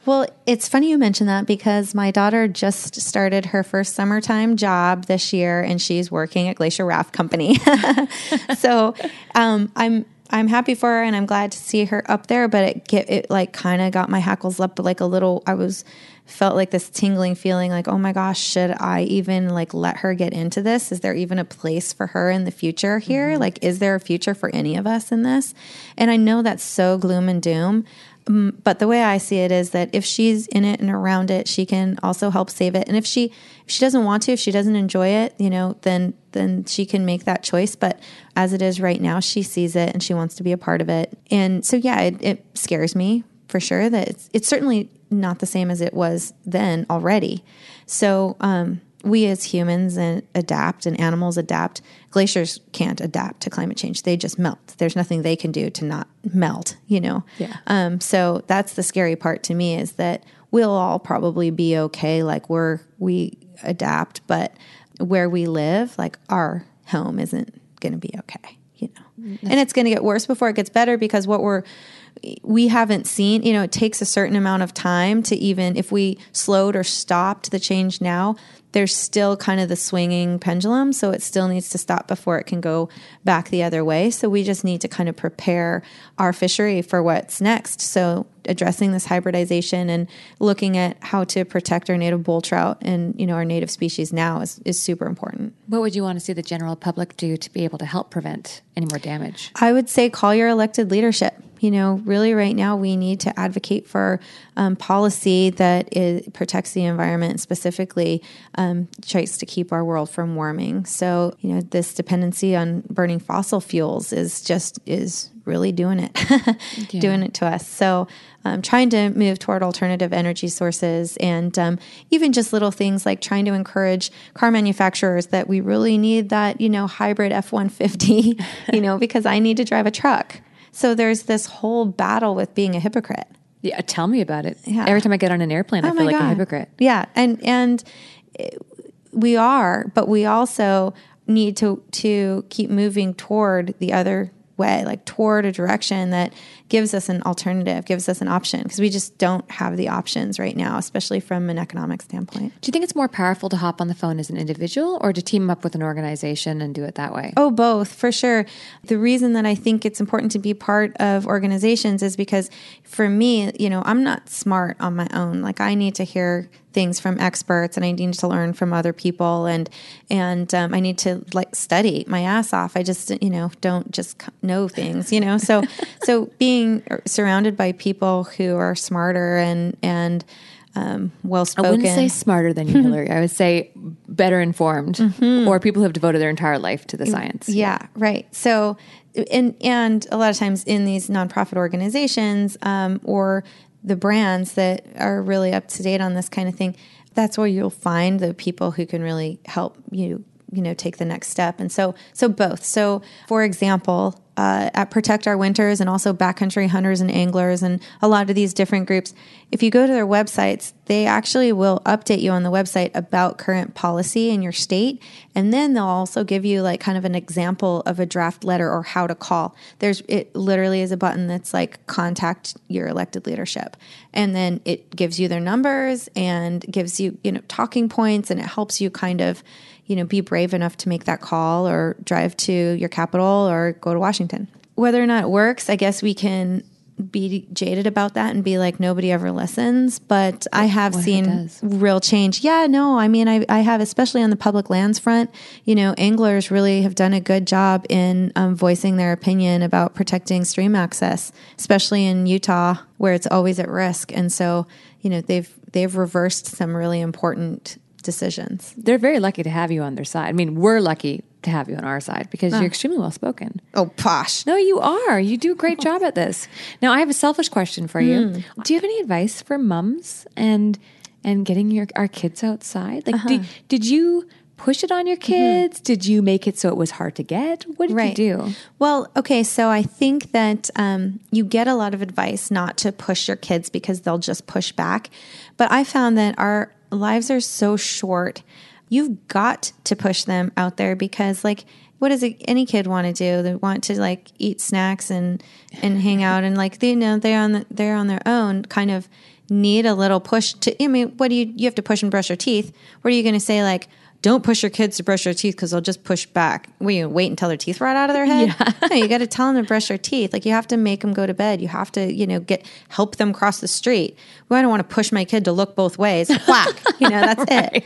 Well, it's funny you mention that because my daughter just started her first summertime job this year, and she's working at Glacier Raft Company. so um, I'm I'm happy for her and I'm glad to see her up there, but it get it like kind of got my hackles up like a little I was felt like this tingling feeling like, "Oh my gosh, should I even like let her get into this? Is there even a place for her in the future here? Mm-hmm. Like is there a future for any of us in this?" And I know that's so gloom and doom. Um, but the way I see it is that if she's in it and around it, she can also help save it. And if she if she doesn't want to, if she doesn't enjoy it, you know, then then she can make that choice. But as it is right now, she sees it and she wants to be a part of it. And so, yeah, it, it scares me for sure that it's, it's certainly not the same as it was then already. So, um, we as humans and adapt and animals adapt. Glaciers can't adapt to climate change. They just melt. There's nothing they can do to not melt, you know? Yeah. Um, so that's the scary part to me is that we'll all probably be okay. Like we're, we adapt, but where we live, like our home isn't going to be okay, you know. Mm-hmm. And it's going to get worse before it gets better because what we're we haven't seen, you know, it takes a certain amount of time to even if we slowed or stopped the change now, there's still kind of the swinging pendulum. So it still needs to stop before it can go back the other way. So we just need to kind of prepare our fishery for what's next. So addressing this hybridization and looking at how to protect our native bull trout and, you know, our native species now is, is super important. What would you want to see the general public do to be able to help prevent any more damage? I would say call your elected leadership you know, really right now we need to advocate for um, policy that is, protects the environment, specifically um, tries to keep our world from warming. So, you know, this dependency on burning fossil fuels is just is really doing it, yeah. doing it to us. So, um, trying to move toward alternative energy sources and um, even just little things like trying to encourage car manufacturers that we really need that, you know, hybrid F 150, you know, because I need to drive a truck. So there's this whole battle with being a hypocrite. Yeah, tell me about it. Yeah. Every time I get on an airplane, oh I feel like God. a hypocrite. Yeah, and and we are, but we also need to to keep moving toward the other way, like toward a direction that gives us an alternative, gives us an option, because we just don't have the options right now, especially from an economic standpoint. Do you think it's more powerful to hop on the phone as an individual or to team up with an organization and do it that way? Oh, both, for sure. The reason that I think it's important to be part of organizations is because for me, you know, I'm not smart on my own. Like I need to hear things from experts and I need to learn from other people and and um, I need to like study my ass off. I just you know don't just know things, you know. So so being surrounded by people who are smarter and and um, well spoken. I wouldn't say smarter than you, Hilary. I would say better informed, or people who have devoted their entire life to the science. Yeah, right. So, and and a lot of times in these nonprofit organizations um, or the brands that are really up to date on this kind of thing, that's where you'll find the people who can really help you, you know, take the next step. And so, so both. So, for example, uh, at Protect Our Winters and also Backcountry Hunters and Anglers and a lot of these different groups, if you go to their websites, they actually will update you on the website about current policy in your state. And then they'll also give you like kind of an example of a draft letter or how to call. There's, it literally is a button that's like contact your elected leadership. And then it gives you their numbers and gives you, you know, talking points and it helps you kind of, you know, be brave enough to make that call or drive to your capital or go to Washington. Whether or not it works, I guess we can be jaded about that and be like nobody ever listens. But i have seen real change. Yeah no i mean I, I have especially on the public lands front you know anglers really have done a good job in um, voicing their opinion about protecting stream access especially in utah where it's always at risk. And so you know they've they've reversed some really important decisions They're very lucky to have you on their side. I mean, we're lucky to have you on our side because you're extremely well spoken. oh posh No, you are. You do a great job at this. Now, I have a selfish question for you. Hmm. Do you have any advice for mums and and getting your our kids outside? Like, Uh-huh. did, did you push it on your kids? Did you make it so it was hard to get? What did Mm-hmm. Right. you do? Well, okay, so I think that um, you get a lot of advice not to push your kids because they'll just push back. But I found that our lives are so short. You've got to push them out there because, like, what does any kid want to do? They want to like eat snacks and and hang out and like they you know they're on the, they're on their own. Kind of need a little push to. I mean, what do you you have to push and brush your teeth? What are you going to say like? Don't push your kids to brush their teeth because they'll just push back. Will you wait until their teeth rot out of their head? No, you got to tell them to brush their teeth. Like you have to make them go to bed. You have to, you know, get help them cross the street. Well, I don't want to push my kid to look both ways. Whack. You know, that's it.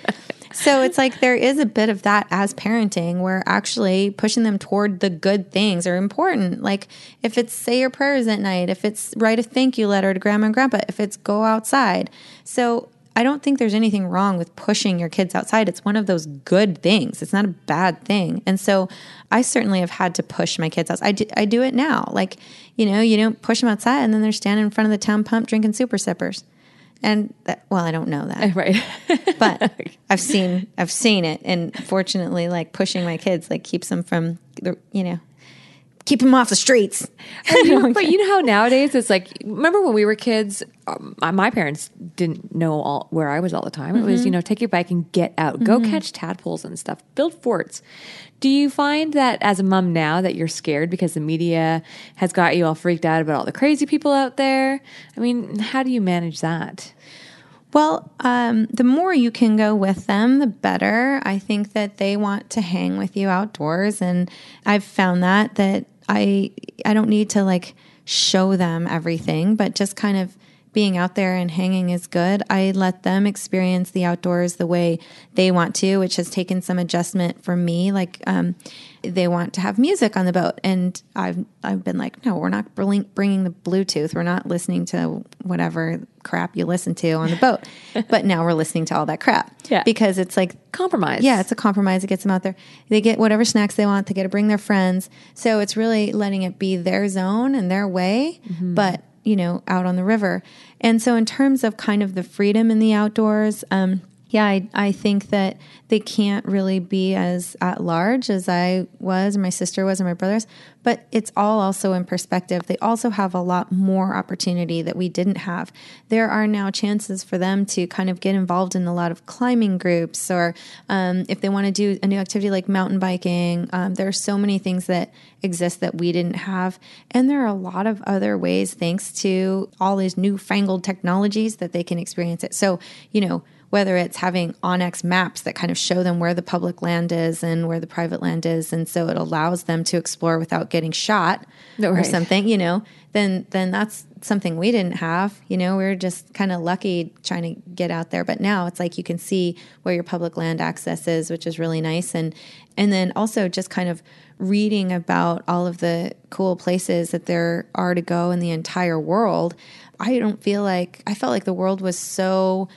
So it's like there is a bit of that as parenting where actually pushing them toward the good things are important. Like if it's say your prayers at night, if it's write a thank you letter to grandma and grandpa, if it's go outside. So I don't think there's anything wrong with pushing your kids outside. It's one of those good things. It's not a bad thing. And so I certainly have had to push my kids outside. I do, I do it now. Like, you know, you don't push them outside and then they're standing in front of the town pump drinking super sippers. And that, well, I don't know that Right. but I've seen I've seen it, and fortunately, like pushing my kids like keeps them from the you know keep them off the streets. but you know how nowadays it's like remember when we were kids um, my parents didn't know all where i was all the time. It Mm-hmm. was you know take your bike and get out. Go catch tadpoles and stuff. Build forts. Do you find that as a mom now that you're scared because the media has got you all freaked out about all the crazy people out there? I mean how do you manage that? Well, um, the more you can go with them, the better. I think that they want to hang with you outdoors, and I've found that that I I don't need to like show them everything, but just kind of being out there and hanging is good. I let them experience the outdoors the way they want to, which has taken some adjustment for me. Like um, they want to have music on the boat, and I've I've been like, no, we're not bringing the Bluetooth. We're not listening to whatever crap you listen to on the boat. but now we're listening to all that crap. Yeah. because it's like compromise yeah, it's a compromise. It gets them out there. They get whatever snacks they want. They get to bring their friends. So it's really letting it be their zone and their way, but you know, out on the river. And so in terms of kind of the freedom in the outdoors, um, yeah, I, I think that they can't really be as at large as I was, or my sister was, or my brothers. But it's all also in perspective. They also have a lot more opportunity that we didn't have. There are now chances for them to kind of get involved in a lot of climbing groups, or um, if they want to do a new activity like mountain biking. Um, there are so many things that exist that we didn't have. And there are a lot of other ways, thanks to all these newfangled technologies, that they can experience it. So, you know, whether it's having onX maps that kind of show them where the public land is and where the private land is, and so it allows them to explore without getting shot or something, you know, then then that's something we didn't have. You know, we were just kind of lucky trying to get out there. But now it's like you can see where your public land access is, which is really nice. And and then also just kind of reading about all of the cool places that there are to go in the entire world. I don't feel like I felt like the world was so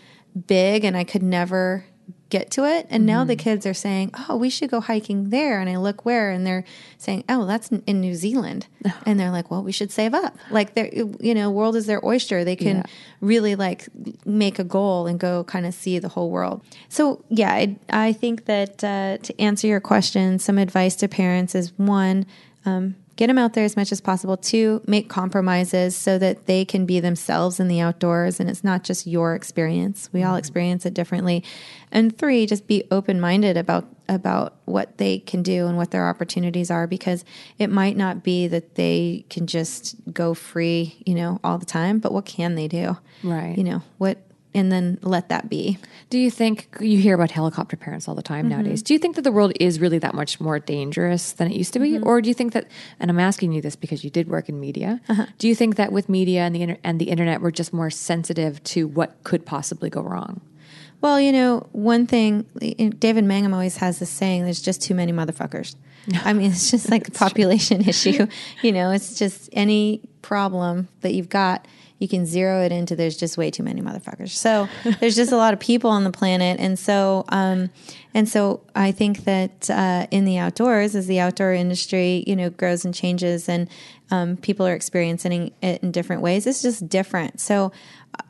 big and I could never get to it. And now the kids are saying, "Oh, we should go hiking there." And I look where, and they're saying, "Oh, that's in- in New Zealand." And they're like, "Well, we should save up." Like they're, you know, world is their oyster. They can Yeah. really like make a goal and go kind of see the whole world. So yeah, I, I think that uh, to answer your question, some advice to parents is one. Um, Get them out there as much as possible. Two, make compromises so that they can be themselves in the outdoors and it's not just your experience. We all mm-hmm. experience it differently. And three, just be open minded about about what they can do and what their opportunities are because it might not be that they can just go free, you know, all the time, but what can they do? Right. You know, what and then let that be. Do you think you hear about helicopter parents all the time mm-hmm. nowadays? Do you think that the world is really that much more dangerous than it used to be, mm-hmm. or do you think that? And I'm asking you this because you did work in media. Uh-huh. Do you think that with media and the inter- and the internet, we're just more sensitive to what could possibly go wrong? Well, you know, one thing David Mangum always has this saying: "There's just too many motherfuckers." I mean, it's just like a population issue. You know, it's just any problem that you've got, you can zero it into. There's just way too many motherfuckers. So there's just a lot of people on the planet, and so um, and so I think that uh, in the outdoors, as the outdoor industry, you know, grows and changes, and um, people are experiencing it in different ways. It's just different. So,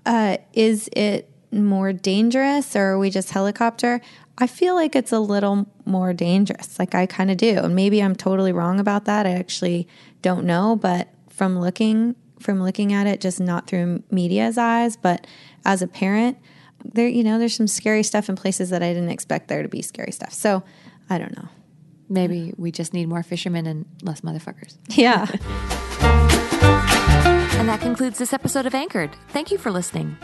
uh, is it more dangerous or are we just helicopter? I feel like it's a little more dangerous. Like I kind of do. And maybe I'm totally wrong about that. I actually don't know, but from looking from looking at it just not through media's eyes, but as a parent, there you know, there's some scary stuff in places that I didn't expect there to be scary stuff. So, I don't know. Maybe we just need more fishermen and less motherfuckers. Yeah. And that concludes this episode of Anchored. Thank you for listening.